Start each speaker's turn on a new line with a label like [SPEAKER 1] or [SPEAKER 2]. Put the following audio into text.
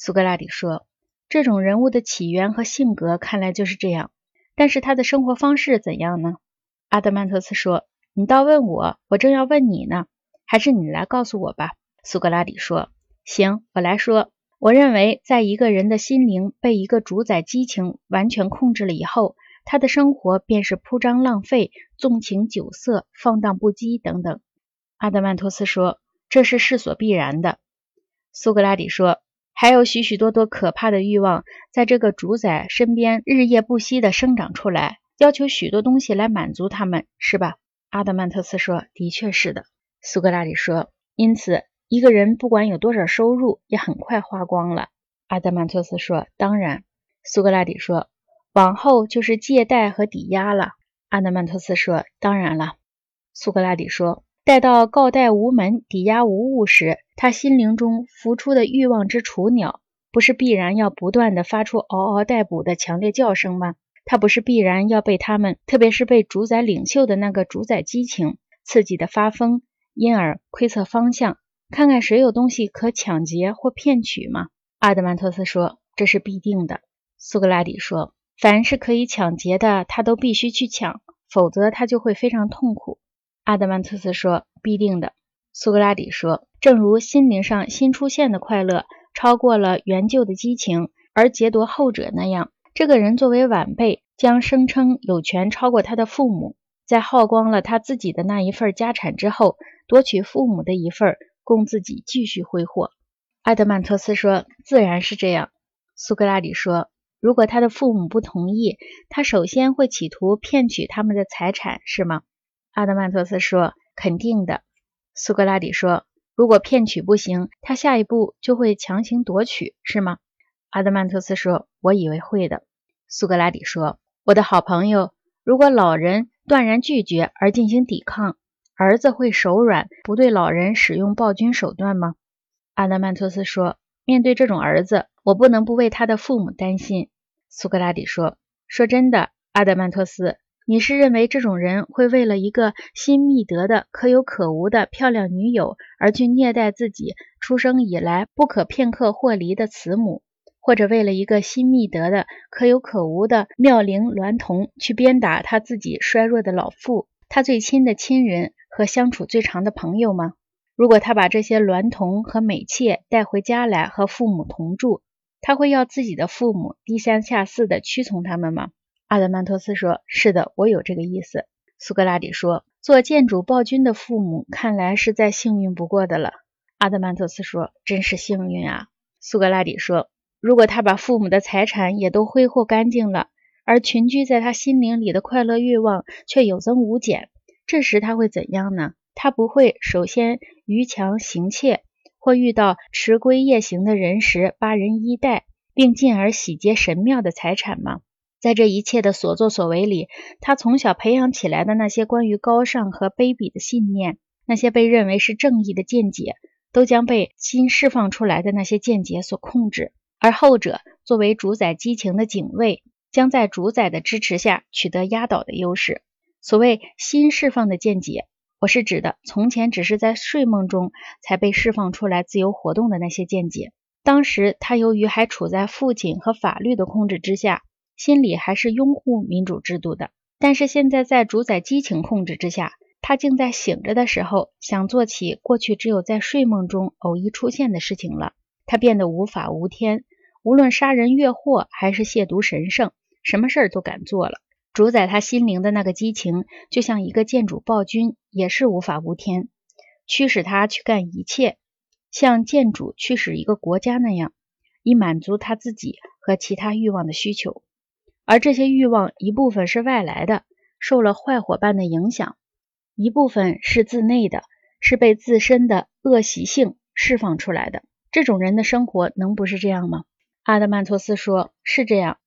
[SPEAKER 1] 苏格拉底说：“这种人物的起源和性格看来就是这样，但是他的生活方式怎样呢？”阿德曼托斯说：“你倒问我，我正要问你呢，还是你来告诉我吧。”苏格拉底说：“行，我来说。我认为，在一个人的心灵被一个主宰激情完全控制了以后，他的生活便是铺张浪费、纵情酒色、放荡不羁等等。”阿德曼托斯说：“这是势所必然的。”苏格拉底说：“还有许许多多可怕的欲望在这个主宰身边日夜不息地生长出来，要求许多东西来满足他们，是吧？”阿德曼托斯说：“的确是的。”苏格拉底说：“因此，一个人不管有多少收入，也很快花光了。”阿德曼托斯说：“当然。”苏格拉底说：“往后就是借贷和抵押了。”阿德曼托斯说：“当然了。”苏格拉底说。待到告贷无门、抵押无物时，他心灵中浮出的欲望之雏鸟，不是必然要不断的发出嗷嗷待哺的强烈叫声吗？他不是必然要被他们，特别是被主宰领袖的那个主宰激情刺激的发疯，因而窥测方向，看看谁有东西可抢劫或骗取吗？阿德曼托斯说：“这是必定的。”苏格拉底说：“凡是可以抢劫的，他都必须去抢，否则他就会非常痛苦。”阿德曼特斯说：“必定的。”苏格拉底说：“正如心灵上新出现的快乐超过了原旧的激情，而劫夺后者那样，这个人作为晚辈，将声称有权超过他的父母，在耗光了他自己的那一份家产之后，夺取父母的一份，供自己继续挥霍。”阿德曼托斯说：“自然是这样。”苏格拉底说：“如果他的父母不同意，他首先会企图骗取他们的财产，是吗？”阿德曼托斯说：“肯定的。”苏格拉底说：“如果骗取不行，他下一步就会强行夺取，是吗？”阿德曼托斯说：“我以为会的。”苏格拉底说：“我的好朋友，如果老人断然拒绝而进行抵抗，儿子会手软，不对老人使用暴君手段吗？”阿德曼托斯说：“面对这种儿子，我不能不为他的父母担心。”苏格拉底说：“说真的，阿德曼托斯。”你是认为这种人会为了一个新觅得的可有可无的漂亮女友而去虐待自己出生以来不可片刻或离的慈母，或者为了一个新觅得的可有可无的妙龄娈童去鞭打他自己衰弱的老父，他最亲的亲人和相处最长的朋友吗？如果他把这些娈童和美妾带回家来和父母同住，他会要自己的父母低三下四的屈从他们吗？阿德曼托斯说：“是的，我有这个意思。”苏格拉底说：“做建主暴君的父母，看来是再幸运不过的了。”阿德曼托斯说：“真是幸运啊！”苏格拉底说：“如果他把父母的财产也都挥霍干净了，而群居在他心灵里的快乐欲望却有增无减，这时他会怎样呢？他不会首先逾墙行窃，或遇到迟归夜行的人时扒人衣带，并进而洗劫神庙的财产吗？”在这一切的所作所为里，他从小培养起来的那些关于高尚和卑鄙的信念，那些被认为是正义的见解，都将被新释放出来的那些见解所控制。而后者作为主宰激情的警卫，将在主宰的支持下取得压倒的优势。所谓新释放的见解，我是指的从前只是在睡梦中才被释放出来自由活动的那些见解。当时他由于还处在父亲和法律的控制之下。心里还是拥护民主制度的，但是现在在主宰激情控制之下，他竟在醒着的时候想做起过去只有在睡梦中偶一出现的事情了。他变得无法无天，无论杀人越货还是亵渎神圣，什么事儿都敢做了。主宰他心灵的那个激情，就像一个建主暴君，也是无法无天，驱使他去干一切，像建主驱使一个国家那样，以满足他自己和其他欲望的需求。而这些欲望一部分是外来的，受了坏伙伴的影响；一部分是自内的，是被自身的恶习性释放出来的。这种人的生活能不是这样吗？阿德曼托斯说：“是这样。